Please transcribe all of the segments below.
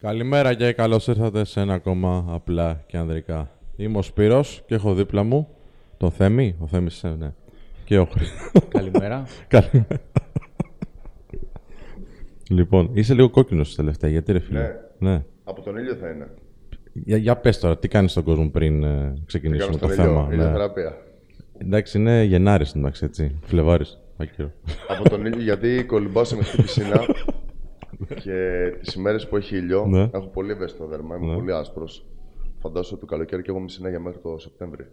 Καλημέρα και καλώς ήρθατε σε ένα ακόμα απλά και ανδρικά. Είμαι ο Σπύρος και έχω δίπλα μου το Θέμη, ο Θέμης, ε, ναι, και ο Χρήστος. Καλημέρα. Καλημέρα. λοιπόν, είσαι λίγο κόκκινος τελευταία, γιατί ρε φίλε; Ναι. ναι. Από τον ήλιο θα είναι. Για, για πες τώρα, τι κάνεις στον κόσμο πριν ε, ξεκινήσουμε Κάνω το στον ήλιο, θέμα. Ναι. ηλιοθεραπεία. Εντάξει, είναι Γενάρης, εντάξει, έτσι, Φλεβάρης. Άκυρο. Από τον ήλιο, γιατί κολυμπάω σε μεσή πισίνα και τις ημέρες που έχει ήλιο Ναι. έχω πολύ ευαίσθητο δέρμα, είμαι Ναι. πολύ άσπρος. Φαντάσου ότι το καλοκαίρι και εγώ είμαι συνέχεια μέχρι το Σεπτέμβρη.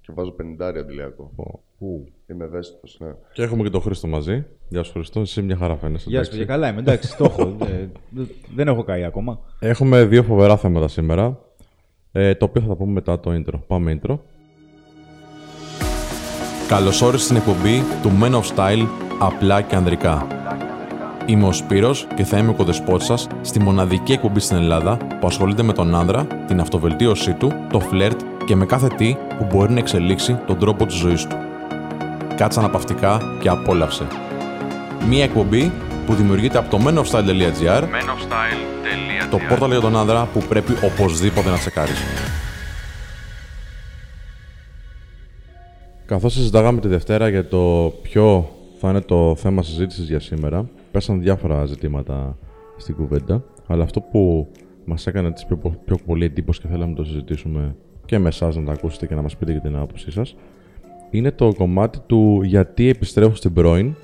Και βάζω 50 αντιλιακό. Ου. Είμαι ευαίσθητος, ναι. Και έχουμε και τον Χρήστο μαζί. Γεια σου Χρήστο, εσύ μια χαρά φαίνεσαι. Γεια σου, εντάξει. και καλά είμαι. Εντάξει, το έχω. Ε, δε- δεν έχω καεί ακόμα. Έχουμε δύο φοβερά θέματα σήμερα. Ε, το οποίο θα τα πούμε μετά το intro. Πάμε intro. Καλώς όρισες στην εκπομπή του Men of Style απλά και ανδρικά. Είμαι ο Σπύρος και θα είμαι ο κοδεσπότης σας στη μοναδική εκπομπή στην Ελλάδα που ασχολείται με τον άνδρα, την αυτοβελτίωσή του, το φλερτ και με κάθε τι που μπορεί να εξελίξει τον τρόπο της ζωής του. Κάτσε αναπαυτικά και απόλαυσε. Μία εκπομπή που δημιουργείται από το menofstyle.gr το πόρταλ για τον άνδρα που πρέπει οπωσδήποτε να τσεκάρεις. Καθώς συζητάγαμε τη Δευτέρα για το ποιο θα είναι το θέμα συζήτησης για σήμερα, πέσαν διάφορα ζητήματα στην κουβέντα, αλλά αυτό που μας έκανε τις πιο, πιο πολύ εντύπωση και θέλαμε να το συζητήσουμε και με εσάς να τα ακούσετε και να μας πείτε και την άποψή σας, είναι το κομμάτι του γιατί επιστρέφω στην πρώην,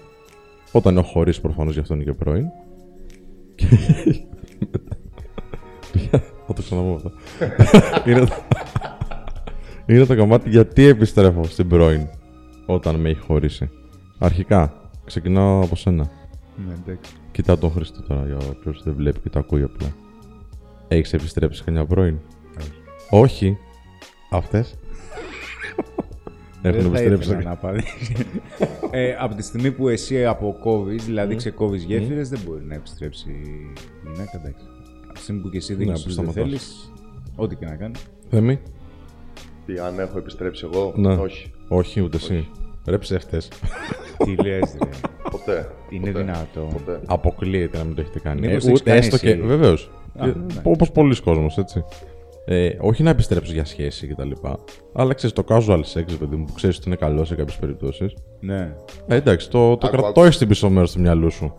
όταν έχω χωρίσει προφανώς γι' αυτό είναι και πρώην, θα το ξαναπώ αυτό. είναι, το... είναι το κομμάτι γιατί επιστρέφω στην πρώην όταν με έχει χωρίσει. Αρχικά, ξεκινάω από σένα. Ναι, εντάξει. Κοιτάω τον Χρήστο τώρα για όποιος δεν βλέπει και το ακούει απλά. Έχεις επιστρέψει καμιά πρώην; Όχι. Αυτές; Έχουν Δεν θα επιστρέψει. ήθελα να απαντήσω. ε, από τη στιγμή που εσύ αποκόβεις, δηλαδή ξεκόβεις γέφυρες, δεν μπορεί να επιστρέψει η γυναίκα. Εντάξει. Από τη στιγμή που και εσύ δείχνεις που ότι δεν σταματάς. θέλεις, ό,τι και να κάνεις. Θέμη; Τι, αν έχω επιστρέψει εγώ, Ναι. όχι. Όχι, ούτε εσύ. Ρε ψεύτες. Τι λες, ρε. Ποτέ. Είναι Ποτέ. δυνατό. Ποτέ. Αποκλείεται να μην το έχετε κάνει. Μήπως Ε, έχεις ούτε κάνει έστω και. εσύ. Βεβαίως. Α, ναι. Όπως πολλοί κόσμος, έτσι. Ε, όχι να επιστρέψεις για σχέση κτλ. Αλλά ξέρεις το casual sex, παιδί μου, που ξέρεις ότι είναι καλό σε κάποιες περιπτώσεις. Ναι. Ε, εντάξει, το, το Άκου, κρατώ στην πίσω μέρος του μυαλού σου.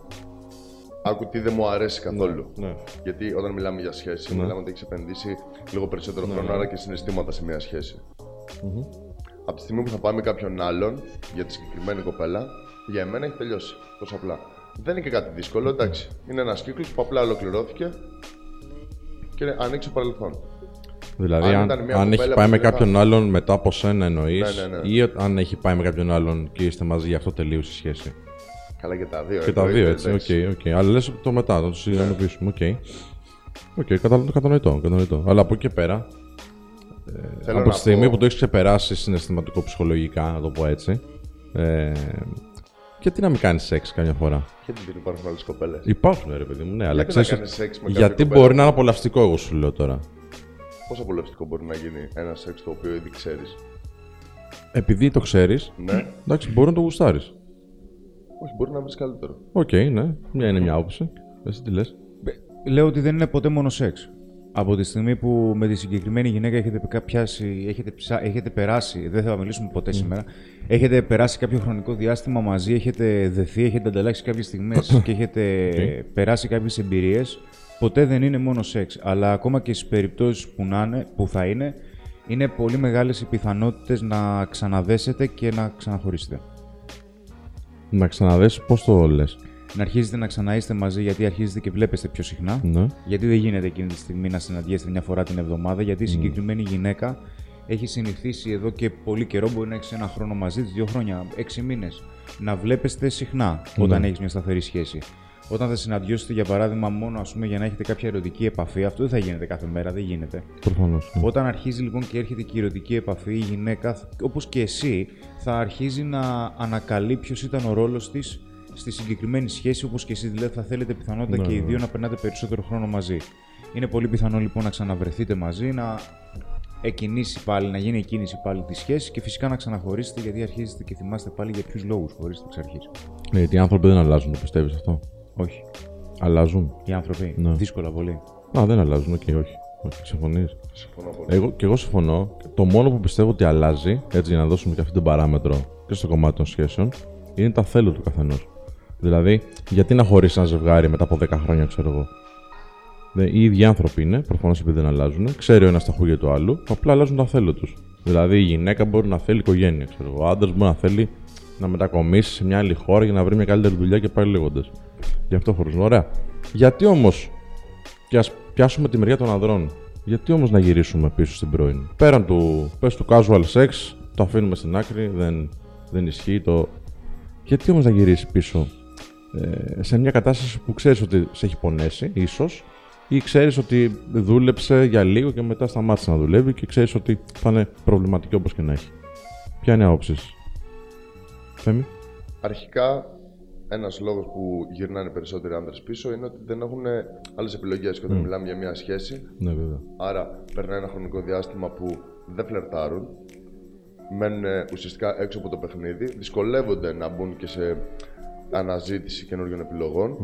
Άκου τι δεν μου αρέσει καθόλου. Ναι. Γιατί όταν μιλάμε για σχέση, μιλάμε ότι έχεις επενδύσει λίγο περισσότερο χρόνο, άρα και συναισθήματα σε μια σχεση Από τη στιγμή που θα πάμε με κάποιον άλλον για τη συγκεκριμένη κοπέλα, για εμένα έχει τελειώσει. Τόσο απλά. Δεν είναι και κάτι δύσκολο, εντάξει. Είναι ένας κύκλος που απλά ολοκληρώθηκε και ανοίξει το παρελθόν. Δηλαδή, Αν αν, ήταν μια αν έχει κοπέλα πάει που με δεν κάποιον άλλον μετά από σένα εννοείς, Ναι, ναι, ναι. ή αν έχει πάει με κάποιον άλλον και είστε μαζί, γι' αυτό τελείωσε η σχέση. Καλά και τα δύο. Και τα εννοείται, δύο, έτσι. Οκ, εντάξει. οκ. Αλλά λες το μετά, να το συνειδητοποιήσουμε. Οκ. Οκ, κατα- κατανοητό, κατανοητό. Αλλά από εκεί και πέρα, Θέλω από να τη στιγμή πω- που το έχεις ξεπεράσει συναισθηματικο-ψυχολογικά, να το πω έτσι, ε, γιατί να μην κάνεις σεξ καμιά φορά; Γιατί δεν υπάρχουν άλλες κοπέλες. Υπάρχουν, ρε παιδί μου, ναι, αλλά Γιατί να ξέρεις. κάνεις σεξ με κάποια Γιατί κοπέλα μπορεί να είναι που- απολαυστικό, εγώ σου λέω τώρα. Πόσο απολαυστικό μπορεί να γίνει ένα σεξ το οποίο ήδη ξέρεις; Επειδή το ξέρεις, Ναι. εντάξει, μπορεί να το γουστάρεις. Όχι, μπορεί να βρεις καλύτερο. Οκ, ναι, μια είναι μια άποψη. Εσύ τι λες. Λέω ότι δεν είναι ποτέ μόνο σεξ. Από τη στιγμή που με τη συγκεκριμένη γυναίκα έχετε κα- πιάσει, έχετε, ψα- έχετε περάσει, δεν θα μιλήσουμε ποτέ σήμερα, έχετε περάσει κάποιο χρονικό διάστημα μαζί, έχετε δεθεί, έχετε ανταλλάξει κάποιες στιγμές και έχετε περάσει κάποιες εμπειρίες, ποτέ δεν είναι μόνο σεξ. Αλλά ακόμα και στις περιπτώσεις που, να είναι, που θα είναι, είναι πολύ μεγάλες οι πιθανότητες να ξαναδέσετε και να ξαναχωρίσετε. Να ξαναδέσεις πώς το λες; Να αρχίζετε να ξαναείστε μαζί γιατί αρχίζετε και βλέπεστε πιο συχνά. Ναι. Γιατί δεν γίνεται εκείνη τη στιγμή να συναντιέστε μια φορά την εβδομάδα, γιατί η συγκεκριμένη γυναίκα έχει συνηθίσει εδώ και πολύ καιρό, μπορεί να έχει ένα χρόνο μαζί της, δύο χρόνια, έξι μήνες, να βλέπεστε συχνά όταν έχεις μια σταθερή σχέση. Όταν θα συναντιώσετε, για παράδειγμα, μόνο ας πούμε, για να έχετε κάποια ερωτική επαφή, αυτό δεν θα γίνεται κάθε μέρα, δεν γίνεται. Προφανώς. Όταν αρχίζει λοιπόν και έρχεται και η ερωτική επαφή, η γυναίκα, όπως και εσύ, θα αρχίζει να ανακαλεί ποιος ήταν ο ρόλος της στη συγκεκριμένη σχέση, όπως και εσύ. Δηλαδή, θα θέλετε πιθανότητα Ναι, και οι ναι. δύο να περνάτε περισσότερο χρόνο μαζί. Είναι πολύ πιθανό λοιπόν να ξαναβρεθείτε μαζί, να εκκινήσει πάλι, να γίνει εκκίνηση πάλι τη σχέση και φυσικά να ξαναχωρήσετε γιατί αρχίζετε και θυμάστε πάλι για ποιους λόγους χωρίσετε εξ αρχής. Ναι, γιατί οι άνθρωποι δεν αλλάζουν, το πιστεύεις αυτό; Όχι. Αλλάζουν. οι άνθρωποι. Ναι. Δύσκολα πολύ. Α, δεν αλλάζουν, οκ, όχι. όχι. Συμφωνείς. Συμφωνώ πολύ. Εγώ, και εγώ συμφωνώ. Το μόνο που πιστεύω ότι αλλάζει, έτσι για να δώσουμε και αυτή την παράμετρο και στο κομμάτι των σχέσεων, είναι τα θέλω του καθενός. Δηλαδή, γιατί να χωρίσει ένα ζευγάρι μετά από 10 χρόνια, ξέρω εγώ; Ναι, οι ίδιοι άνθρωποι είναι, προφανώς επειδή δεν αλλάζουν. Ξέρει ο ένας τα χούγια του άλλου, απλά αλλάζουν τα θέλω τους. Δηλαδή, η γυναίκα μπορεί να θέλει οικογένεια, ξέρω εγώ. Ο άντρας μπορεί να θέλει να μετακομίσει σε μια άλλη χώρα για να βρει μια καλύτερη δουλειά και πάει λέγοντας. Γι' αυτό χωρίζουν. Ωραία. Γιατί όμως, και ας πιάσουμε τη μεριά των ανδρών, γιατί όμως να γυρίσουμε πίσω στην πρώην; Πέραν του, πες του casual sex, το αφήνουμε στην άκρη, δεν, δεν ισχύει το. Γιατί όμως να γυρίσεις πίσω ε, σε μια κατάσταση που ξέρεις ότι σε έχει πονέσει, ίσως, ή ξέρεις ότι δούλεψε για λίγο και μετά σταμάτησε να δουλεύει και ξέρεις ότι θα είναι προβληματική όπως και να έχει. Ποια είναι η άποψή σας; Θέμη; Αρχικά, ένας λόγος που γυρνάνε περισσότεροι άντρε πίσω είναι ότι δεν έχουν άλλες επιλογές. Και όταν μιλάμε για μια σχέση, Ναι, βέβαια. άρα περνάει ένα χρονικό διάστημα που δεν φλερτάρουν, μένουν ουσιαστικά έξω από το παιχνίδι, δυσκολεύονται να μπουν και σε αναζήτηση καινούριων επιλογών.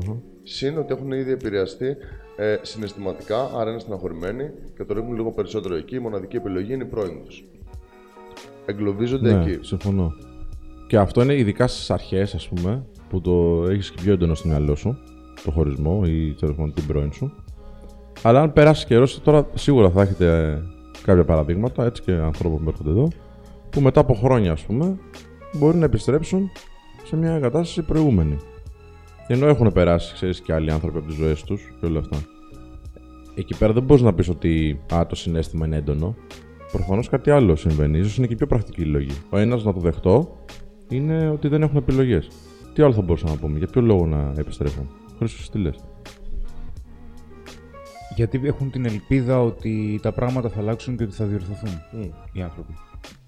Συν ότι έχουν ήδη επηρεαστεί ε, συναισθηματικά, άρα είναι στεναχωρημένοι και το ρίχνουν λίγο περισσότερο εκεί. Η μοναδική επιλογή είναι η πρώην τους. Εγκλωβίζονται Ναι, εκεί. συμφωνώ. Και αυτό είναι ειδικά στις αρχές, ας πούμε, που το έχεις πιο έντονο στο μυαλό σου, το χωρισμό ή τέλος πάντων την πρώην σου. Αλλά αν περάσει καιρός, τώρα σίγουρα θα έχετε ε, κάποια παραδείγματα, έτσι και ανθρώπων που έρχονται εδώ, που μετά από χρόνια, ας πούμε, μπορεί να επιστρέψουν σε μια κατάσταση προηγούμενη. Ενώ έχουν περάσει, ξέρεις, και άλλοι άνθρωποι από τις ζωές τους και όλα αυτά. Εκεί πέρα δεν μπορείς να πεις ότι α, το συνέστημα είναι έντονο. Προφανώς κάτι άλλο συμβαίνει. σω είναι και πιο πρακτική λόγη. Ο ένας να το δεχτώ είναι ότι δεν έχουν επιλογές. Τι άλλο θα μπορούσα να πούμε, για ποιο λόγο να επιστρέφουν; Χρήσο, τι λες; Γιατί έχουν την ελπίδα ότι τα πράγματα θα αλλάξουν και ότι θα διορθωθούν οι άνθρωποι.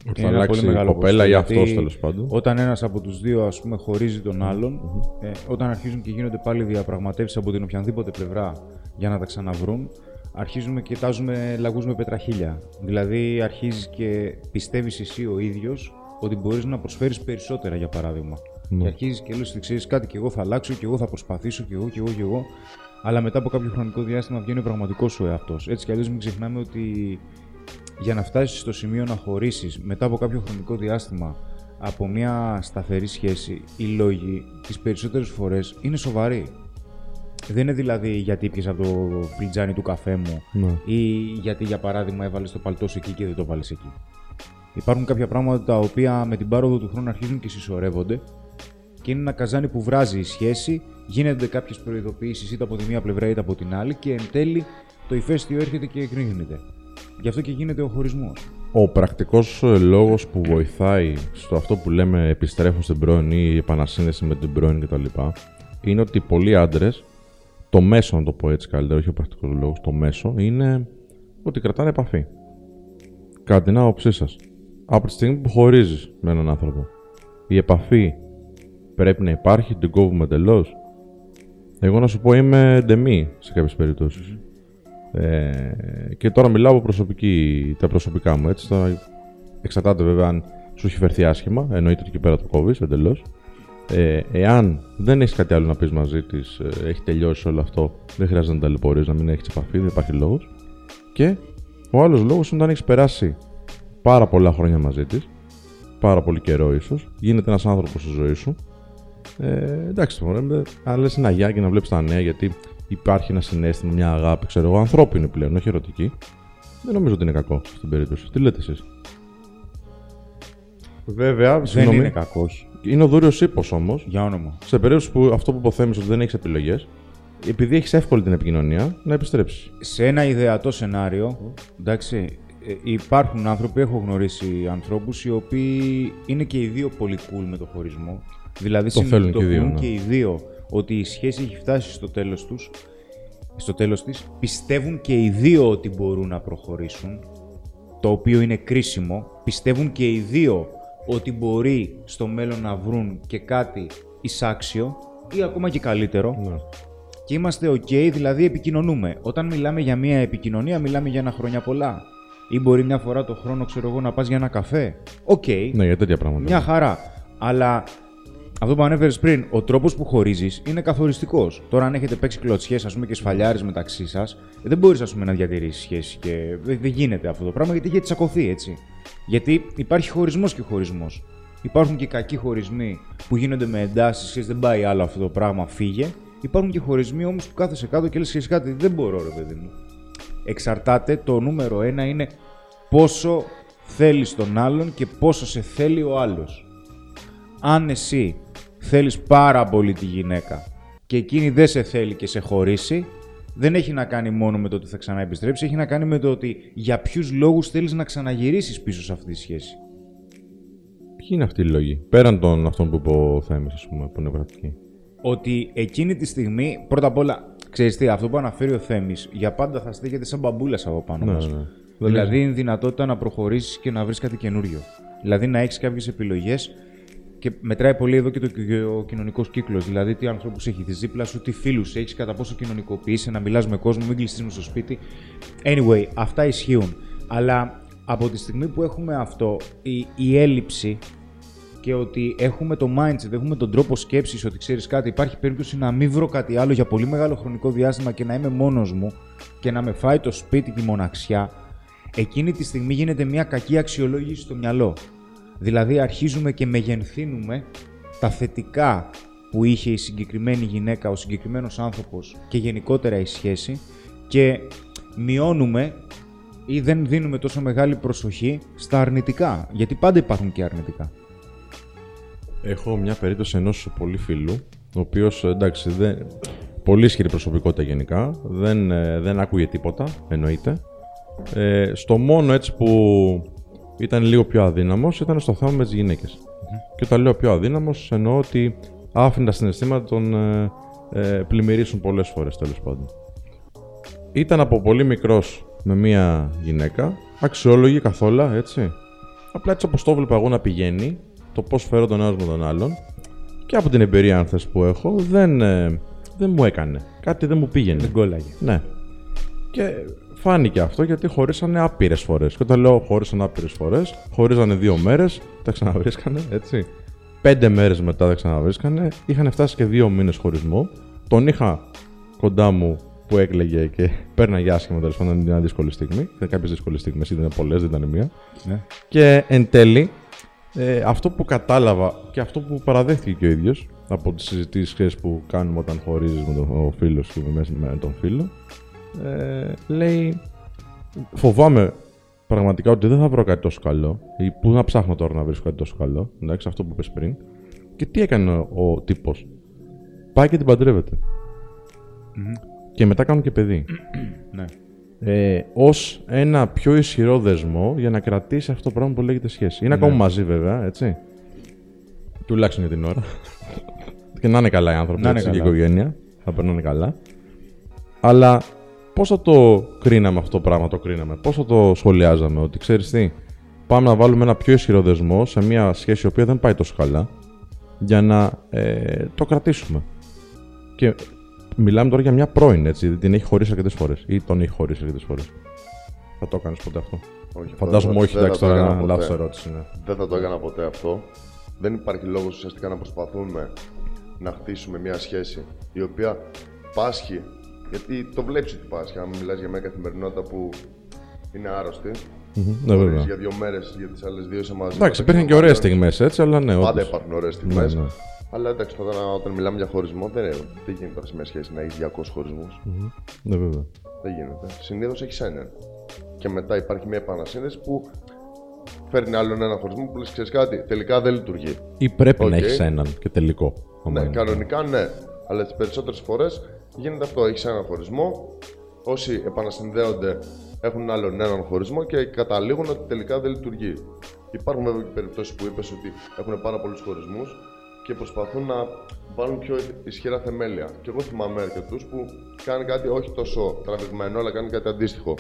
Ότι Είναι θα ένα αλλάξει πολύ η μεγάλο κοπέλα ή ποσοστό, αυτός γιατί τέλος πάντων. Όταν ένας από τους δύο ας πούμε, χωρίζει τον άλλον, ε, όταν αρχίζουν και γίνονται πάλι διαπραγματεύσεις από την οποιαδήποτε πλευρά για να τα ξαναβρούν, αρχίζουμε και κοιτάζουμε λαγούς με πετραχίλια. Δηλαδή, αρχίζεις και πιστεύεις εσύ ο ίδιος ότι μπορείς να προσφέρεις περισσότερα, για παράδειγμα. Και αρχίζεις και λες: Ξέρεις κάτι, και εγώ θα αλλάξω, και εγώ θα προσπαθήσω, και εγώ, και εγώ, και εγώ. Αλλά μετά από κάποιο χρονικό διάστημα βγαίνει ο πραγματικός σου εαυτός. Έτσι κι αλλιώς μην ξεχνάμε ότι για να φτάσεις στο σημείο να χωρίσεις μετά από κάποιο χρονικό διάστημα από μια σταθερή σχέση, οι λόγοι τις περισσότερες φορές είναι σοβαροί. Δεν είναι δηλαδή γιατί πιες από το φλιτζάνι του καφέ μου Ναι. ή γιατί για παράδειγμα έβαλες το παλτό σου εκεί και δεν το βάλει εκεί. Υπάρχουν κάποια πράγματα τα οποία με την πάροδο του χρόνου αρχίζουν και συσσωρεύονται και είναι ένα καζάνι που βράζει η σχέση, γίνονται κάποιες προειδοποιήσεις είτε από τη μία πλευρά είτε από την άλλη και εν τέλει το ηφαίστειο έρχεται και εκρήγνεται. Γι' αυτό και γίνεται ο χωρισμός. Ο πρακτικός λόγος που βοηθάει στο αυτό που λέμε επιστρέφω στην πρώην ή η επανασύνδεση με την πρώην κτλ. είναι ότι πολλοί άντρες, το μέσο, να το πω έτσι καλύτερα, όχι ο πρακτικός λόγος, το μέσο είναι ότι κρατάνε επαφή. Κατά την άποψή σας, από τη στιγμή που χωρίζεις με έναν άνθρωπο, η επαφή πρέπει να υπάρχει, την κόβουμε εντελώς. Εγώ να σου πω είμαι ντεμή σε κάποιες περιπτώσεις. Ε, και τώρα μιλάω από προσωπική, τα προσωπικά μου. Έτσι, τώρα εξαρτάται βέβαια αν σου έχει φερθεί άσχημα, εννοείται ότι εκεί πέρα το κόβεις εντελώς. Ε, εάν δεν έχεις κάτι άλλο να πεις μαζί της, έχει τελειώσει όλο αυτό, δεν χρειάζεται να ταλαιπωρείς, να μην έχεις επαφή, δεν υπάρχει λόγος. Και ο άλλος λόγος είναι όταν έχεις περάσει πάρα πολλά χρόνια μαζί της, πάρα πολύ καιρό ίσως, γίνεται ένας άνθρωπος στη ζωή σου. Ε, εντάξει, τώρα, αν λες ένα γεια και να βλέπεις τα νέα, γιατί υπάρχει ένα συνέστημα, μια αγάπη, ξέρω εγώ, ανθρώπινη πλέον, όχι ερωτική. Δεν νομίζω ότι είναι κακό στην περίπτωση. Τι λέτε εσείς; Βέβαια, Δεν συγγνώμη, είναι κακό, όχι. είναι ο δούριος ύπος όμως. Για όνομα. Σε περίπτωση που αυτό που υποθέμεις ότι δεν έχεις επιλογές, επειδή έχεις εύκολη την επικοινωνία, να επιστρέψεις. Σε ένα ιδεατό σενάριο, εντάξει, ε, υπάρχουν άνθρωποι, έχω γνωρίσει ανθρώπους οι οποίοι είναι και οι δύο πολύ cool με το χωρισμό. Δηλαδή Το θέλουν και οι δύο, συνειδητοποιούν ναι. και οι δύο ότι η σχέση έχει φτάσει στο τέλος τους, στο τέλος της, πιστεύουν και οι δύο ότι μπορούν να προχωρήσουν, το οποίο είναι κρίσιμο. Πιστεύουν και οι δύο ότι μπορεί στο μέλλον να βρουν και κάτι εισάξιο ή ακόμα και καλύτερο Ναι. και είμαστε OK, δηλαδή επικοινωνούμε. Όταν μιλάμε για μια επικοινωνία, μιλάμε για ένα χρόνια πολλά. Ή μπορεί μια φορά το χρόνο, ξέρω εγώ, να πας για ένα καφέ. Οκ, Ναι, για τέτοια πράγματα. μια χαρά. Αλλά αυτό που ανέφερες πριν, ο τρόπος που χωρίζεις είναι καθοριστικός. Τώρα, αν έχετε παίξει κλωτσιές πούμε, και σφαλιάρες μεταξύ σας, δεν μπορείς να διατηρήσεις σχέση. Και δεν, δεν γίνεται αυτό το πράγμα γιατί έχει τσακωθεί έτσι. Γιατί υπάρχει χωρισμός και χωρισμός. Υπάρχουν και κακοί χωρισμοί που γίνονται με εντάσεις και δεν πάει άλλο αυτό το πράγμα, φύγε. Υπάρχουν και χωρισμοί όμως που κάθεσαι κάτω και λες και κάτι, δεν μπορώ, ρε παιδί μου. Εξαρτάται, το νούμερο ένα είναι πόσο θέλεις τον άλλον και πόσο σε θέλει ο άλλος. Αν εσύ θέλεις πάρα πολύ τη γυναίκα και εκείνη δεν σε θέλει και σε χωρίσει, δεν έχει να κάνει μόνο με το ότι θα ξαναεπιστρέψει, έχει να κάνει με το ότι για ποιους λόγους θέλεις να ξαναγυρίσεις πίσω σε αυτή τη σχέση. Ποιοι είναι αυτοί οι λόγοι, πέραν των αυτών που είπε ο Θέμης, ας πούμε, που είναι πρακτική. Ότι εκείνη τη στιγμή, πρώτα απ' όλα, ξέρεις τι, αυτό που αναφέρει ο Θέμης, για πάντα θα στέκεται σαν μπαμπούλας από πάνω Ναι, μας. ναι. Δηλαδή, είναι δυνατότητα να προχωρήσεις και να βρεις κάτι καινούριο. Δηλαδή, να έχεις κάποιες επιλογές και μετράει πολύ εδώ και το, και ο κοινωνικός κύκλος. Δηλαδή, τι ανθρώπους έχει δίπλα σου, τι φίλους έχεις, κατά πόσο κοινωνικοποιείσαι, να μιλάς με κόσμο, μην κλειστείς με στο σπίτι. Anyway, αυτά ισχύουν. Αλλά από τη στιγμή που έχουμε αυτό, η, η έλλειψη και ότι έχουμε το mindset, έχουμε τον τρόπο σκέψης ότι ξέρεις κάτι, υπάρχει περίπτωση να μην βρω κάτι άλλο για πολύ μεγάλο χρονικό διάστημα και να είμαι μόνος μου και να με φάει το σπίτι και η μοναξιά, εκείνη τη στιγμή γίνεται μια κακή αξιολόγηση στο μυαλό. Δηλαδή αρχίζουμε και μεγενθύνουμε τα θετικά που είχε η συγκεκριμένη γυναίκα, ο συγκεκριμένος άνθρωπος και γενικότερα η σχέση και μειώνουμε ή δεν δίνουμε τόσο μεγάλη προσοχή στα αρνητικά, γιατί πάντα υπάρχουν και αρνητικά. Έχω μια περίπτωση ενός πολύ φίλου, ο οποίος εντάξει, δεν... πολύ ισχυρή προσωπικότητα γενικά, δεν, ε, δεν άκουγε τίποτα, εννοείται. Ε, στο μόνο έτσι που ήταν λίγο πιο αδύναμος ήταν στο θέμα με τις γυναικε Και όταν λέω πιο αδύναμος, εννοώ ότι άφηνε τα συναισθήματα τον ε, ε, πλημμυρίσουν πολλές φορές τέλος πάντων. Ήταν από πολύ μικρός με μία γυναίκα, αξιόλογη καθόλου, έτσι. Απλά έτσι όπως το βλέπα εγώ να πηγαίνει, το πώς φέρω τον ένας με τον άλλον και από την εμπειρία, αν θες, που έχω, δεν, ε, δεν μου έκανε. Κάτι δεν μου πήγαινε. Δεν κόλλαγε. Ναι. Και φάνηκε αυτό γιατί χωρίσανε άπειρες φορές. Και όταν λέω χώρισαν άπειρες φορές, χωρίζανε δύο μέρες, τα ξαναβρίσκανε, έτσι. Πέντε μέρες μετά τα ξαναβρίσκανε. Είχαν φτάσει και δύο μήνες χωρισμό. Τον είχα κοντά μου που έκλαιγε και πέρναγε άσχημα τέλος πάντων μια δύσκολη στιγμή. Ήταν κάποιες δύσκολες στιγμές, ήταν πολλές, δεν ήταν μία. Ναι. Και εν τέλει, ε, αυτό που κατάλαβα και αυτό που παραδέχτηκε και ο ίδιος από τις συζητήσεις που κάνουμε όταν χωρίζεις με τον φίλος και με, με τον φίλο, ε, λέει φοβάμαι πραγματικά ότι δεν θα βρω κάτι τόσο καλό ή πού να ψάχνω τώρα να βρίσκω κάτι τόσο καλό, εντάξει, αυτό που είπες πριν. Και τι έκανε ο, ο τύπος. Πάει και την παντρεύεται. Και μετά κάνουν και παιδί. Ναι. ε, ως ένα πιο ισχυρό δεσμό για να κρατήσει αυτό το πράγμα που λέγεται σχέση. Είναι ακόμα μαζί βέβαια, έτσι. Τουλάχιστον για την ώρα. και να είναι καλά οι άνθρωποι, Να είναι έτσι, και η καλά. οικογένεια. Θα περνάνε καλά. Αλλά πώς θα το κρίναμε αυτό το πράγμα, το κρίναμε, πώς θα το σχολιάζαμε, ότι ξέρεις τι, πάμε να βάλουμε ένα πιο ισχυρό δεσμό σε μια σχέση η οποία δεν πάει τόσο καλά, για να ε, το κρατήσουμε. Και μιλάμε τώρα για μια πρώην, έτσι, δεν την έχει χωρίσει αρκετές φορές ή τον έχει χωρίσει αρκετές φορές. Θα το έκανες ποτέ αυτό; Όχι, Φαντάζομαι δεν- όχι, δεν εντάξει, θα το τώρα έκανα είναι ποτέ. λάθος ερώτηση. Ναι. Δεν θα το έκανα ποτέ αυτό. Δεν υπάρχει λόγος ουσιαστικά να προσπαθούμε να χτίσουμε μια σχέση η οποία πάσχει. Γιατί το βλέπει ότι πάσχει. Αν μιλάς για μια καθημερινότητα που είναι άρρωστη, Μμμ, Ναι, χωρίς βέβαια. για δύο μέρες, για τις άλλες δύο είσαι μαζί. Εντάξει, μεταξύ υπήρχαν των και ωραίες άλλων. στιγμές έτσι, αλλά ναι, Πάντα όντως. υπάρχουν ωραίες στιγμές. Ναι, ναι. Αλλά εντάξει, όταν, όταν μιλάμε για χωρισμό, δεν, δεν γίνεται τώρα σε μια σχέση να έχεις 200 χωρισμούς. Ναι, βέβαια. Δεν γίνεται. Συνήθως έχεις έναν. Και μετά υπάρχει μια επανασύνδεση που φέρνει άλλον ένα χωρισμό που λες: Ξέρεις κάτι, τελικά δεν λειτουργεί. Ή πρέπει να Οκ. έχεις έναν και τελικό. άμα Ναι, είναι. κανονικά ναι. Αλλά τις περισσότερες φορές γίνεται αυτό. Έχεις έναν χωρισμό. Όσοι επανασυνδέονται έχουν άλλον έναν χωρισμό και καταλήγουν ότι τελικά δεν λειτουργεί. Υπάρχουν βέβαια και περιπτώσεις που είπες ότι έχουν πάρα πολλούς χωρισμούς και προσπαθούν να βάλουν πιο ισχυρά θεμέλια. Και εγώ θυμάμαι αρκετούς που κάνουν κάτι όχι τόσο τραβηγμένο, αλλά κάνουν κάτι αντίστοιχο.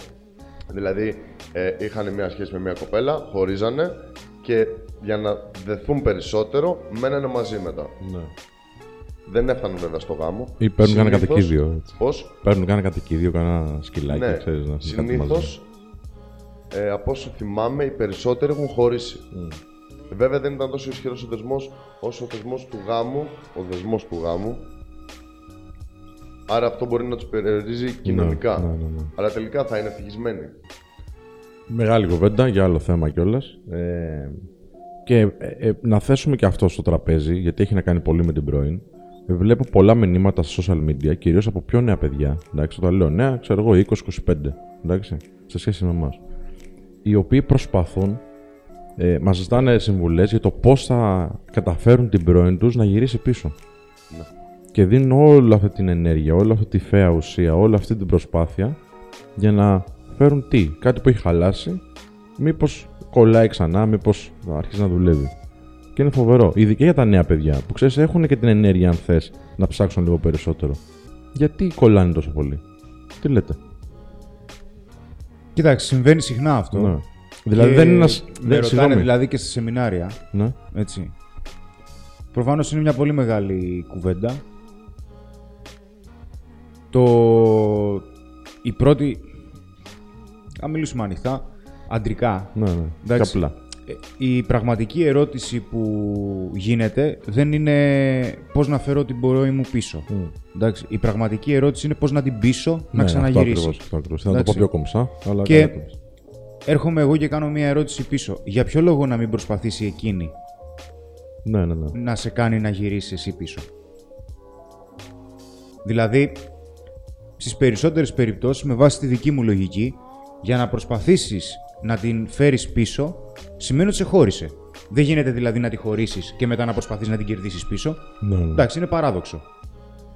Δηλαδή, ε, είχαν μια σχέση με μια κοπέλα, χωρίζανε και για να δεθούν περισσότερο, μένανε μαζί μετά. Ναι. Δεν έφταναν βέβαια στο γάμο. Ή παίρνουν κανένα κατοικίδιο. έτσι. Πώς; Παίρνουν κανένα κατοικίδιο, κανένα σκυλάκι, Ναι, ξέρεις, να κάτι συνήθως μαζί. ε, από όσο θυμάμαι, οι περισσότεροι έχουν χωρίσει. Βέβαια δεν ήταν τόσο ισχυρός ο δεσμός όσο ο θεσμό του γάμου, ο δεσμός του γάμου. Άρα αυτό μπορεί να τους περιορίζει κοινωνικά. ναι, ναι, ναι. Αλλά τελικά θα είναι ευτυχισμένοι. Μεγάλη κουβέντα για άλλο θέμα κιόλας. Ε, και ε, ε, να θέσουμε και αυτό στο τραπέζι, γιατί έχει να κάνει πολύ με την πρώην. Ε, Βλέπω πολλά μηνύματα στα social media, κυρίως από πιο νέα παιδιά. Εντάξει, το λέω νέα, ξέρω εγώ, 20-25. Εντάξει, σε σχέση με εμάς. Οι οποίοι προσπαθούν, ε, μας ζητάνε συμβουλές για το πώς θα καταφέρουν την πρώην τους να γυρίσει πίσω. Ναι. Και δίνουν όλη αυτή την ενέργεια, όλη αυτή τη φαία ουσία, όλη αυτή την προσπάθεια για να φέρουν τι, κάτι που έχει χαλάσει, μήπως κολλάει ξανά, μήπως αρχίσει να δουλεύει. Και είναι φοβερό. Ειδικά για τα νέα παιδιά που ξέρεις έχουν και την ενέργεια, αν θες, να ψάξουν λίγο περισσότερο. Γιατί κολλάνε τόσο πολύ; Τι λέτε; Κοίταξε, συμβαίνει συχνά αυτό. Ναι. Δηλαδή Και δεν είναι ένα. Με ρωτάνε δηλαδή και σε σεμινάρια. Ναι. Έτσι. Προφανώς είναι μια πολύ μεγάλη κουβέντα. Το... Η πρώτη... Αν μιλήσουμε ανοιχτά, αντρικά. Ναι, ναι. Εντάξει. Και απλά. Ε, Η πραγματική ερώτηση που γίνεται δεν είναι πώς να φέρω την πορόη μου πίσω. Μμ. Εντάξει. Η πραγματική ερώτηση είναι πώς να την πείσω να Ναι, ξαναγυρίσει. Αυτό ακριβώς, αυτό ακριβώς. Θέλω να το πω Εντάξει. πιο κομψά. Αλλά Και- καλά το πες. Έρχομαι εγώ και κάνω μια ερώτηση πίσω. Για ποιο λόγο να μην προσπαθήσει εκείνη Ναι, ναι, ναι. να σε κάνει να γυρίσεις εσύ πίσω; Δηλαδή, στις περισσότερες περιπτώσεις, με βάση τη δική μου λογική, για να προσπαθήσεις να την φέρεις πίσω, σημαίνει ότι σε χώρισε. Δεν γίνεται δηλαδή να τη χωρίσεις και μετά να προσπαθείς να την κερδίσεις πίσω. ναι, ναι. Εντάξει, είναι παράδοξο.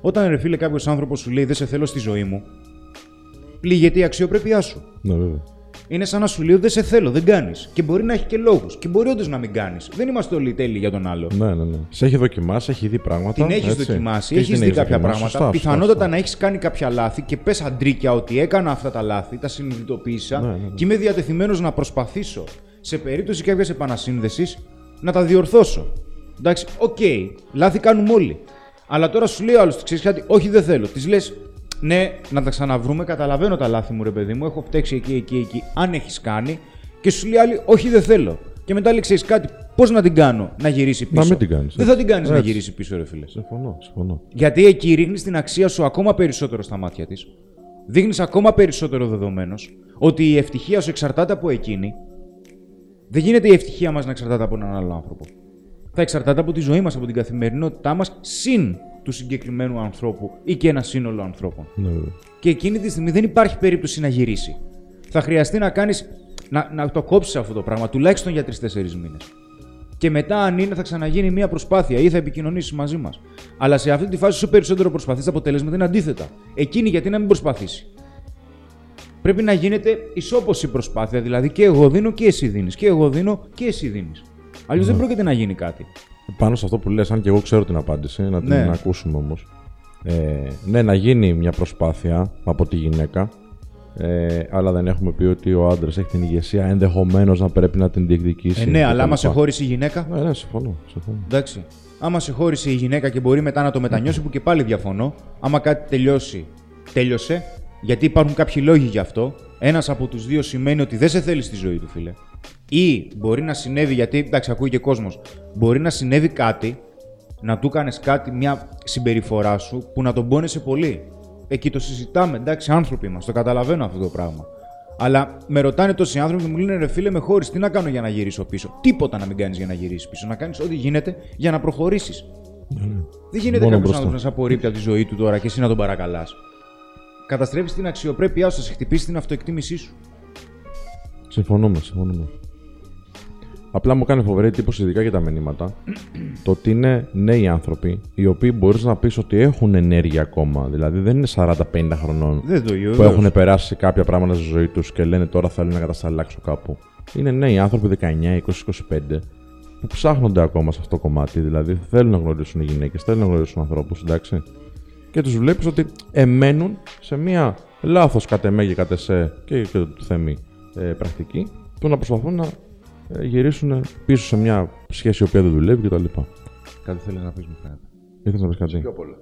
Όταν ρε φίλε κάποιος άνθρωπος σου λέει δεν σε θέλω στη ζωή μου, πλήγεται η αξιοπρέπειά σου. ναι, βέβαια. Είναι σαν να σου λέει ότι δεν σε θέλω, δεν κάνεις. Και μπορεί να έχει και λόγους. Και μπορεί όντως να μην κάνεις. Δεν είμαστε όλοι τέλειοι για τον άλλο. Ναι, ναι, ναι. Σε έχει δοκιμάσει, έχει δει πράγματα. Την έχεις έτσι. δοκιμάσει, Και έχεις την δει έχεις κάποια δοκιμάσει. πράγματα. Σωστά, Πιθανότατα σωστά, να έχεις κάνει κάποια λάθη και πες αντρίκια ότι έκανα αυτά τα λάθη, τα συνειδητοποίησα Ναι, ναι, ναι. και είμαι διατεθειμένος να προσπαθήσω σε περίπτωση κάποιας επανασύνδεσης να τα διορθώσω. Εντάξει, οκ, λάθη κάνουμε όλοι. Αλλά τώρα σου λέει ο άλλος, ξέρεις κάτι, Όχι, δεν θέλω. Της λες, Ναι, να τα ξαναβρούμε, καταλαβαίνω τα λάθη μου, ρε παιδί μου, έχω φταίξει εκεί, εκεί, εκεί. Αν έχεις κάνει, και σου λέει άλλη, Όχι, δεν θέλω. Και μετά λέει, ξέρεις κάτι, πώς να την κάνω να γυρίσει πίσω. Να μην την κάνεις, Δεν έτσι. θα την κάνεις να Έτσι. γυρίσει πίσω, ρε φίλε. Συμφωνώ, συμφωνώ. Γιατί εκεί ρίχνεις την αξία σου ακόμα περισσότερο στα μάτια της. Δείχνεις ακόμα περισσότερο δεδομένος ότι η ευτυχία σου εξαρτάται από εκείνη. Δεν γίνεται η ευτυχία μας να εξαρτάται από έναν άλλο άνθρωπο. Θα εξαρτάται από τη ζωή μας, από την καθημερινότητά μας, συν του συγκεκριμένου ανθρώπου ή και ένα σύνολο ανθρώπων. Ναι, βέβαια. Και εκείνη τη στιγμή δεν υπάρχει περίπτωση να γυρίσει. Θα χρειαστεί να κάνει. Να, να το κόψεις αυτό το πράγμα, τουλάχιστον για τρει-τέσσερι μήνες. Και μετά, αν είναι, θα ξαναγίνει μια προσπάθεια ή θα επικοινωνήσεις μαζί μας. Αλλά σε αυτή τη φάση, όσο περισσότερο προσπαθείς, τα αποτελέσματα είναι αντίθετα. Εκείνη γιατί να μην προσπαθήσει. Πρέπει να γίνεται ισόποση προσπάθεια, δηλαδή και εγώ δίνω και εσύ δίνεις. Και εγώ δίνω και εσύ δίνεις. Αλλιώς δεν πρόκειται να γίνει κάτι. Πάνω σε αυτό που λες, αν και εγώ ξέρω την απάντηση, να την Ναι. ακούσουμε όμως. Ε, ναι, να γίνει μια προσπάθεια από τη γυναίκα, ε, αλλά δεν έχουμε πει ότι ο άντρας έχει την ηγεσία, ενδεχομένως να πρέπει να την διεκδικήσει. Ε, ναι, αλλά άμα κτλ. σε χώρισε η γυναίκα, Ναι, ναι, συμφωνώ. συμφωνώ. Εντάξει. Άμα σε χώρισε η γυναίκα και μπορεί μετά να το μετανιώσει, που και πάλι διαφωνώ, άμα κάτι τελειώσει, τέλειωσε, γιατί υπάρχουν κάποιοι λόγοι γι' αυτό. Ένας από τους δύο σημαίνει ότι δεν σε θέλει στη ζωή του, φίλε. Ή μπορεί να συνέβη, γιατί εντάξει, ακούει και κόσμος, μπορεί να συνέβη κάτι, να του έκανε κάτι, μια συμπεριφορά σου που να τον πόνεσε πολύ. Εκεί το συζητάμε, εντάξει, άνθρωποι είμαστε, το καταλαβαίνω αυτό το πράγμα. Αλλά με ρωτάνε τόσοι άνθρωποι και μου λένε ρε φίλε, με χώρι, τι να κάνω για να γυρίσω πίσω; Τίποτα να μην κάνεις για να γυρίσεις πίσω. Να κάνεις ό,τι γίνεται για να προχωρήσεις. Δεν γίνεται Μόνο κάποιος μπροστά. άνθρωπος να σε απορρίπτει από τη ζωή του τώρα και εσύ να τον παρακαλάς. Καταστρέφεις την αξιοπρέπειά σου, θα σε χτυπήσεις την αυτοεκτίμησή σου. Συμφωνούμε, συμφωνούμε. Απλά μου κάνει φοβερή εντύπωση, ειδικά για τα μηνύματα, το ότι είναι νέοι άνθρωποι οι οποίοι μπορείς να πεις ότι έχουν ενέργεια ακόμα. Δηλαδή δεν είναι 40-50 χρονών Δεν το που έχουν περάσει κάποια πράγματα στη ζωή τους και λένε τώρα θέλω να κατασταλάξω κάπου. Είναι νέοι άνθρωποι 19, 20, 25 που ψάχνονται ακόμα σε αυτό το κομμάτι. Δηλαδή θέλουν να γνωρίσουν γυναίκες, θέλουν να γνωρίσουν ανθρώπους, εντάξει. Και τους βλέπεις ότι εμένουν σε μία λάθος κατ' εμέ και κατ' εσέ και, και του θέμη ε, πρακτική του να προσπαθούν να ε, γυρίσουν πίσω σε μια σχέση η οποία δεν δουλεύει κτλ. Κάτι θέλει να πεις μου φαίνεται. Ήθελα να πεις κάτι. Πιο πολλά.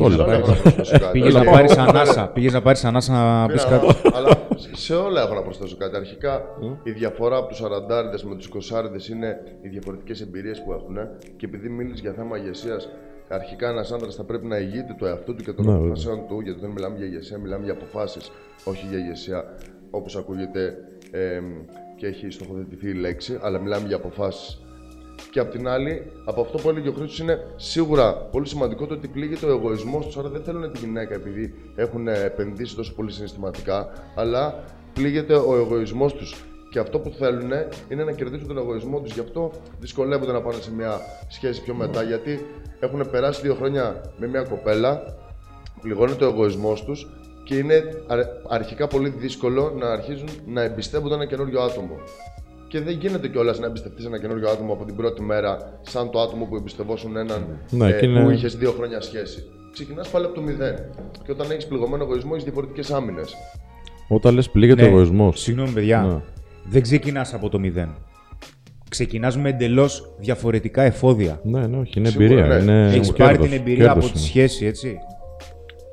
όλα. όλα έχω να προσθέσω κάτι. Πήγες να Όχι, πάρεις εγώ- ανάσα. Πήγες να πάρεις ανάσα να πεις Πήρα, κάτι. Αλλά σε όλα έχω να προσθέσω κάτι. Αρχικά, η διαφορά από τους 40 με τους 20 είναι οι διαφορετικές εμπειρίες που έχουν. Και επειδή μίλησες για θέμα ηγεσίας, αρχικά ένας άντρας θα πρέπει να ηγείται του εαυτού του και των Ναι, αποφάσεων του. Γιατί δεν μιλάμε για ηγεσία, μιλάμε για αποφάσεις, όχι για ηγεσία όπως ακούγεται ε, και έχει στοχοθετηθεί η λέξη, αλλά μιλάμε για αποφάσεις. Και απ' την άλλη, από αυτό που έλεγε ο Χρήστος είναι σίγουρα πολύ σημαντικό το ότι πλήγεται ο εγωισμός τους. Άρα δεν θέλουν τη γυναίκα επειδή έχουν επενδύσει τόσο πολύ συναισθηματικά, αλλά πλήγεται ο εγωισμός τους. Και αυτό που θέλουν είναι να κερδίσουν τον εγωισμό τους. Γι' αυτό δυσκολεύονται να πάνε σε μια σχέση πιο μετά. Γιατί έχουν περάσει δύο χρόνια με μια κοπέλα, πληγώνεται ο εγωισμός τους και είναι αρ- αρχικά πολύ δύσκολο να αρχίζουν να εμπιστεύονται ένα καινούριο άτομο. Και δεν γίνεται κιόλας να εμπιστευτείς ένα καινούριο άτομο από την πρώτη μέρα, σαν το άτομο που εμπιστευόσουν έναν Ναι, ε, και είναι- που είχες δύο χρόνια σχέση. Ξεκινάς πάλι από το μηδέν. Και όταν έχεις πληγωμένο εγωισμό, έχεις διαφορετικές άμυνες. Όταν λες πλήγεται ο Ναι. εγωισμός. Συγγνώμη, παιδιά. Ναι. Δεν ξεκινάς από το μηδέν. Ξεκινάς με εντελώς διαφορετικά εφόδια. Ναι, ναι, όχι, είναι Σίγουρα, εμπειρία. ναι. Είναι Έχεις κέρδος, πάρει την εμπειρία κέρδος από τη είναι. σχέση, έτσι.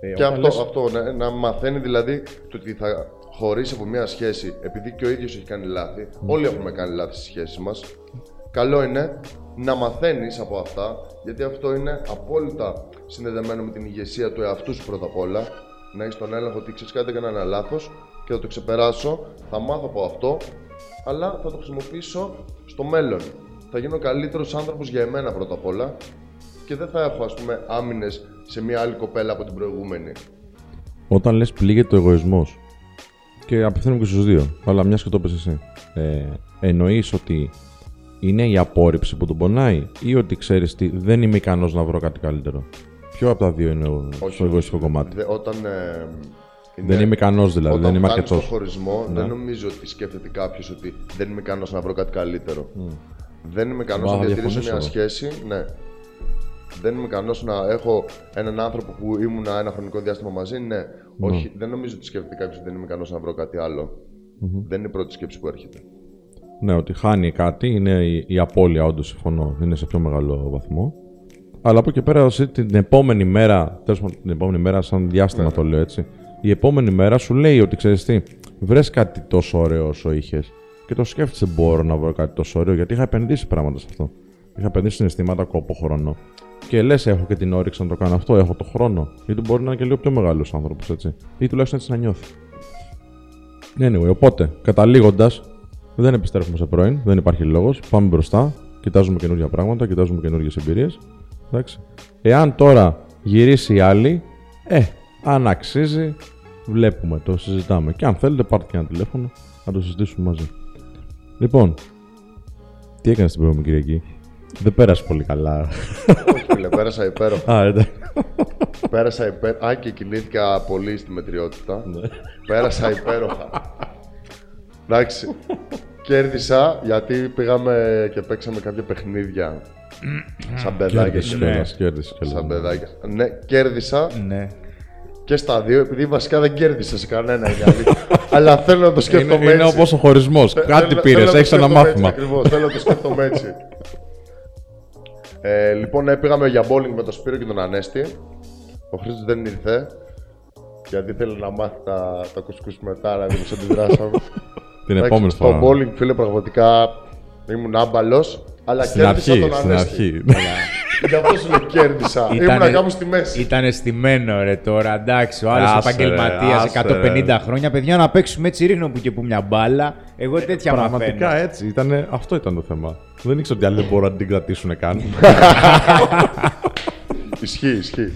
Ε, Και όταν αυτό, λες- αυτό ναι, να μαθαίνει δηλαδή το ότι θα χωρίσει από μια σχέση επειδή και ο ίδιος έχει κάνει λάθη. Όλοι έχουμε κάνει λάθη στις σχέσεις μας. Καλό είναι να μαθαίνεις από αυτά, γιατί αυτό είναι απόλυτα συνδεδεμένο με την ηγεσία του εαυτού σου πρώτα απ' όλα. Να έχεις τον έλεγχο ότι ξέρεις κάτι, έκανα ένα λάθος και θα το ξεπεράσω, θα μάθω από αυτό, αλλά θα το χρησιμοποιήσω στο μέλλον. Θα γίνω καλύτερος άνθρωπος για εμένα πρώτα απ' όλα και δεν θα έχω ας πούμε άμυνες σε μια άλλη κοπέλα από την προηγούμενη. Όταν λες πλήγεται ο εγωισμός και απευθύνομαι και στους δύο, αλλά μιας και το είπες εσύ, ε, εννοείς ότι είναι η απόρριψη που τον πονάει ή ότι ξέρεις τι, δεν είμαι ικανός να βρω κάτι καλύτερο; Ποιο από τα δύο είναι ο, στο εγωιστικό κομμάτι; Δε, όταν. Ε, είναι- Δεν είμαι ικανός δηλαδή, όταν δεν είμαι φτάνεις αρκετός. στο χωρισμό, Ναι. δεν νομίζω ότι σκέφτεται κάποιος ότι δεν είμαι ικανός να βρω κάτι καλύτερο. Δεν είμαι ικανός Μα, να θα διατηρήσω μια διαφωνήσω σχέση. Ναι. Δεν είμαι ικανός να έχω έναν άνθρωπο που ήμουν ένα χρονικό διάστημα μαζί. Ναι. Όχι, δεν νομίζω ότι σκέφτεται κάποιος ότι δεν είμαι ικανός να βρω κάτι άλλο. Δεν είναι η πρώτη σκέψη που έρχεται. Ναι, ότι χάνει κάτι, είναι η, η απώλεια, όντως συμφωνώ, είναι σε πιο μεγάλο βαθμό. Αλλά από εκεί πέρα, εσύ, την επόμενη μέρα, τέλος πάντων την επόμενη μέρα, σαν διάστημα Ναι. το λέω έτσι, η επόμενη μέρα σου λέει ότι ξέρεις τι, βρες κάτι τόσο ωραίο όσο είχες και το σκέφτεσαι, μπορώ να βρω κάτι τόσο ωραίο, γιατί είχα επενδύσει πράγματα σε αυτό. Είχα επενδύσει συναισθήματα, κόπο, χρόνο. Και λες, έχω και την όρεξη να το κάνω αυτό, έχω το χρόνο. Γιατί μπορεί να είναι και λίγο πιο μεγάλος άνθρωπος, έτσι. Ή τουλάχιστον έτσι να νιώθει. Anyway, οπότε, καταλήγοντας, δεν επιστρέφουμε σε πρώην, δεν υπάρχει λόγος. Πάμε μπροστά, κοιτάζουμε καινούργια πράγματα, κοιτάζουμε καινούργιες εμπειρίες. Εντάξει. Εάν τώρα γυρίσει η άλλη, ε, αν αξίζει, βλέπουμε, το συζητάμε. Και αν θέλετε, πάρτε και ένα τηλέφωνο να το συζητήσουμε μαζί. Λοιπόν, τι έκανες την προηγούμενη Κυριακή; Δεν πέρασε πολύ καλά. Όχι, φίλε, πέρασα υπέροχα. Α, εντάξει. Πέρασα υπέροχα. Α, και κινήθηκα πολύ στη μετριότητα. Ναι. Πέρασα υπέροχα. Εντάξει. Κέρδισα γιατί πήγαμε και παίξαμε κάποια παιχνίδια. Σαν παιδάκια. Κέρδισε και- κιόλας, κέρδισε κιόλας. Σαν παιδάκια. Ναι, κέρδισα Ναι. και στα δύο, επειδή βασικά δεν κέρδισα σε κανένα είναι η αλήθεια. Αλλά θέλω να το σκέφτομαι Είναι, είναι έτσι. όπως ο χωρισμός. Κάτι Θέλω- πήρες, θέλω να το έχεις ένα σκέφτομαι μάθημα. Έτσι, ακριβώς, θέλω να το σκέφτομαι έτσι. Ε, λοιπόν, ναι, πήγαμε για bowling με τον Σπύρο και τον Ανέστη. Ο Χρήστος δεν ήρθε. Γιατί θέλει να μάθει τα, τα κουσκούς μετά, να δει πώς αντιδράσαμε. Την Εντάξει, επόμενη Στο φορά. bowling, φίλε, πραγματικά ήμουν άμπαλος. Αλλά Στην κέρδισα αρχή, τον στην Ανέστη. αρχή. Γι' αυτό σου λέω κέρδισα. Ήμουν κάπου στη μέση. Ήταν στημένο ρε τώρα, εντάξει. Ο άλλος Άσε, επαγγελματίας ρε, άσε, 150 χρόνια. Παιδιά, να παίξουμε έτσι ρίχνω που και που μια μπάλα. Εγώ τέτοια Πραγματικά μαθαίνω. έτσι. Ήτανε, αυτό ήταν το θέμα. Δεν ήξερα ότι άλλοι δεν μπορούν να την κρατήσουν καν. Ισχύει, ισχύει.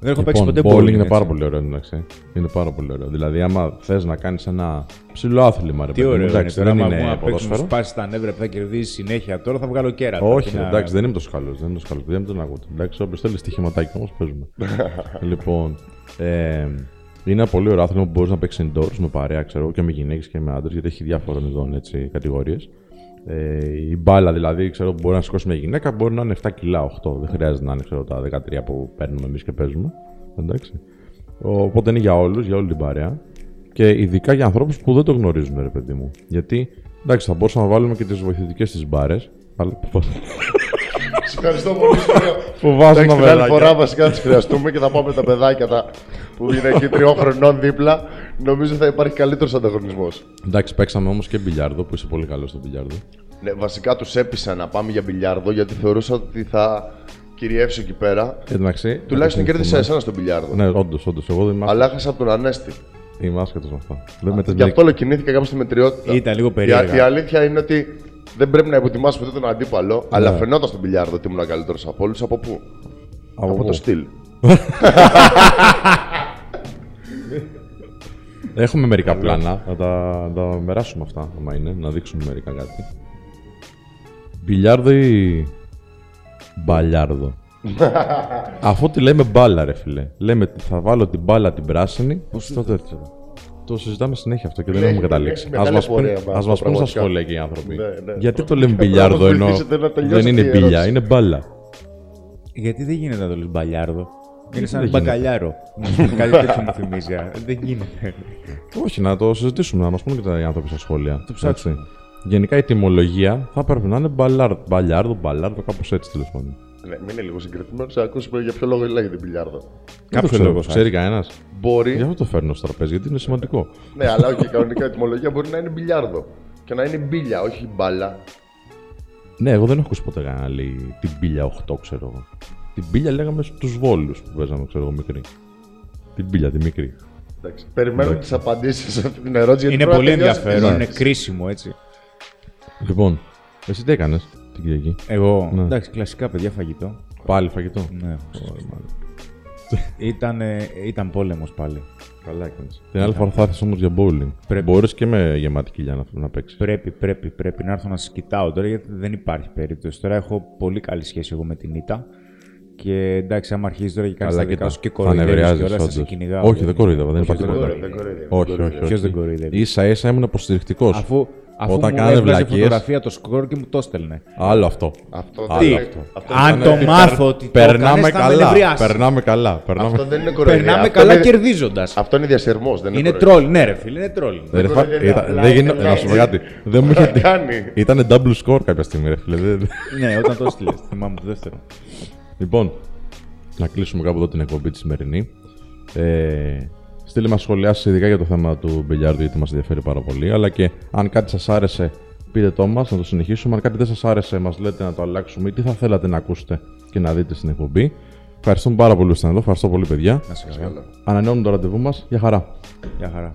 Δεν έχω παίξει λοιπόν, ποτέ bowling bowling. είναι έτσι. πάρα πολύ ωραίο, εντάξει. Είναι πάρα πολύ ωραίο. Δηλαδή, άμα θες να κάνεις ένα ψηλό άθλημα, ρε Τι παιδί μου, ωραίο είναι εντάξει, τώρα. δεν Άμα μου είναι να παίξουμε ποδόσφαιρο. σπάσεις τα νεύρα που θα κερδίσεις συνέχεια τώρα θα βγάλω κέρα. Όχι, εντάξει, δεν είμαι τόσο καλός. Δεν είμαι τόσο καλός. Δεν τον ακούτε. Εντάξει, όποιος θέλει στοιχηματάκι όμως παίζουμε. λοιπόν, ε, είναι ένα πολύ ωραίο άθλημα που μπορείς να παίξεις indoors με παρέα, ξέρω εγώ, και με γυναίκες και με άντρες, γιατί έχει διάφορων ειδών έτσι, κατηγορίες. Ε, η μπάλα δηλαδή, ξέρω, μπορεί να σηκώσει μια γυναίκα, μπορεί να είναι 7 κιλά, 8. Δεν χρειάζεται να είναι ξέρω, τα 13 που παίρνουμε εμείς και παίζουμε. Εντάξει. Οπότε είναι για όλους, για όλη την παρέα. Και ειδικά για ανθρώπους που δεν το γνωρίζουν, ρε παιδί μου. Γιατί, εντάξει, θα μπορούσαμε να βάλουμε και τις βοηθητικές της μπάρες. Αλλά. Σε ευχαριστώ πολύ. Σπύρο. Φοβάσαι Εντάξει, τα την άλλη παιδάκια. φορά βασικά θα τις χρειαστούμε και θα πάμε τα παιδάκια τα, που είναι εκεί τριών χρονών δίπλα. Νομίζω θα υπάρχει καλύτερος ανταγωνισμός. Εντάξει, παίξαμε όμως και μπιλιάρδο που είσαι πολύ καλός στο μπιλιάρδο. Ναι, βασικά τους έπεισα να πάμε για μπιλιάρδο γιατί θεωρούσα ότι θα κυριεύσω εκεί πέρα. Εντάξει. Τουλάχιστον να κέρδισα εσένα στο μπιλιάρδο. Ναι, όντως, όντως. Εγώ δεν είμαι Αλλά έχασα από τον Ανέστη. Είμαι άσχετος με αυτά. Δεν με Γι' αυτό ολοκινήθηκα κάπου στη μετριότητα. Ήταν λίγο Η, περίεργα. η αλήθεια είναι ότι δεν πρέπει να υποτιμάς ποτέ τον αντίπαλο, αλλά Ναι. φαινόταν στον μπιλιάρδο ότι ήμουν καλύτερος από όλους. Από πού; Από, πού; το στυλ. Έχουμε μερικά πλάνα. Θα τα, να τα περάσουμε αυτά, άμα είναι, να δείξουμε μερικά κάτι. Μπιλιάρδο ή μπαλιάρδο; Αφού τη λέμε μπάλα, ρε φιλέ. Λέμε ότι θα βάλω την μπάλα την πράσινη στο τέτοιο. Το συζητάμε συνέχεια αυτό και δεν Ναι, έχουμε έχει καταλήξει. μεγάλη Α μας πούν, απορία ας με μας αυτό, πούν στα πραγματικά. σχόλια και οι άνθρωποι. Ναι, ναι. Γιατί το λέμε Πρέπει να μπιλιάρδο μας ενώ βοηθήσετε να τελειώσει δεν είναι αυτή η μπίλια, ερώτηση. είναι μπάλα. Γιατί δεν γίνεται να το λες μπαλιάρδο. Είναι σαν δεν γίνεται; μπακαλιάρο. Κάτι τέτοιο μου θυμίζει. α. Δεν γίνεται. Όχι, να το συζητήσουμε, να μας πούνε και τα οι άνθρωποι στα σχόλια. Το ψάξουμε. Έτσι. Γενικά η τιμολογία θα έπρεπε να είναι μπαλάρ- μπαλιάρδο, μπαλάρδο, κάπως έτσι τέλος πάντων. Ναι, μην είναι λίγο συγκεκριμένο, να ακούσουμε για ποιο λόγο λέγεται μπιλιάρδο. Δεν το Κάποιος ξέρω, λόγο. Ξέρει κανένας. Γι' Μπορεί, αυτό το φέρνω στο τραπέζι, γιατί είναι σημαντικό. ναι, αλλά όχι, κανονικά η ετοιμολογία μπορεί να είναι μπιλιάρδο. Και να είναι μπίλια, όχι μπάλα. Ναι, εγώ δεν έχω ακούσει ποτέ κανένα να λέει την πίλια 8, ξέρω εγώ. Την πίλια λέγαμε στους βόλους που παίζαμε, ξέρω εγώ, μικρή. Την πίλια, τη μικρή. Εντάξει, περιμένουμε τις απαντήσεις σε αυτή την ερώτηση. γιατί Είναι πρέπει πολύ να τελειώσει ενδιαφέρον. η Είναι συζήτηση. κρίσιμο έτσι. Λοιπόν, εσύ τι έκανες την Κυριακή; Εγώ. Ναι. Εντάξει, κλασικά παιδιά φαγητό. Πάλι φαγητό; Ναι. Ήταν, ε, ήταν πόλεμος πάλι. Καλά έκανες. Την άλλη φορά θα έρθεις όμως για bowling. Πρέπει. Μπορείς και με γεμάτη κοιλιά να, να παίξεις. Πρέπει, πρέπει, πρέπει να έρθω να σας κοιτάω τώρα γιατί δεν υπάρχει περίπτωση. Τώρα έχω πολύ καλή σχέση εγώ με την Ήτα. Και εντάξει, άμα αρχίζεις τώρα και κάνεις τα δικά σου και θα κοροϊδεύεις νευριάζεις, και όλα, θα σε όντως. κυνηγάω. Όχι, δεν κοροϊδεύα, δεν Όχι, υπάρχει δεν τίποτα. κοροϊδεύει, δεν κοροϊδεύει. Όχι, Δεν όχι, όχι. Ποιος δεν κοροϊδεύει; σα ίσα ήμουν υποστηρικτικός. Αφού, αφού Όταν μου κάνανε έβγαζε βλακίες- φωτογραφία το σκορ και μου το έστελνε. Άλλο αυτό. Αυτό Άλλο δεν είναι. αυτό. Αυτό Αν δεν το είναι- μάθω ότι το Περνάμε έκανες, θα με καλά. νευριάσεις. Περνάμε καλά. Περνάμε... Αυτό δεν είναι κοροϊδία. Περνάμε Αυτό καλά είναι- κερδίζοντας. Αυτό είναι διασυρμό, δεν είναι Είναι κοροϊδία. τρόλ, ναι, ρε φίλε, είναι τρόλ. Δεν ρε, Δεν φα- κοροϊδεύει, ήταν- απλά δεν γίνω- είναι Να σου πω λάθος. κάτι. Δεν μου είχε. Κάνει. Ήταν double score κάποια στιγμή, ρε φίλε. Δεν- ναι, όταν το έστειλες. Θυμάμαι το δεύτερο. Λοιπόν, να κλείσουμε κάπου εδώ την εκπομπή τη σημερινή. Ε, στείλτε μας σχολιάσεις ειδικά για το θέμα του μπιλιάρδου γιατί μας ενδιαφέρει πάρα πολύ. Αλλά και αν κάτι σας άρεσε, πείτε το μας να το συνεχίσουμε. Αν κάτι δεν σας άρεσε, μας λέτε να το αλλάξουμε ή τι θα θέλατε να ακούσετε και να δείτε στην εκπομπή. Ευχαριστούμε πάρα πολύ που ήσασταν εδώ. Ευχαριστώ πολύ, παιδιά. Να σε καλά. Ανανεώνουμε το ραντεβού μας. Για χαρά. Γεια χαρά.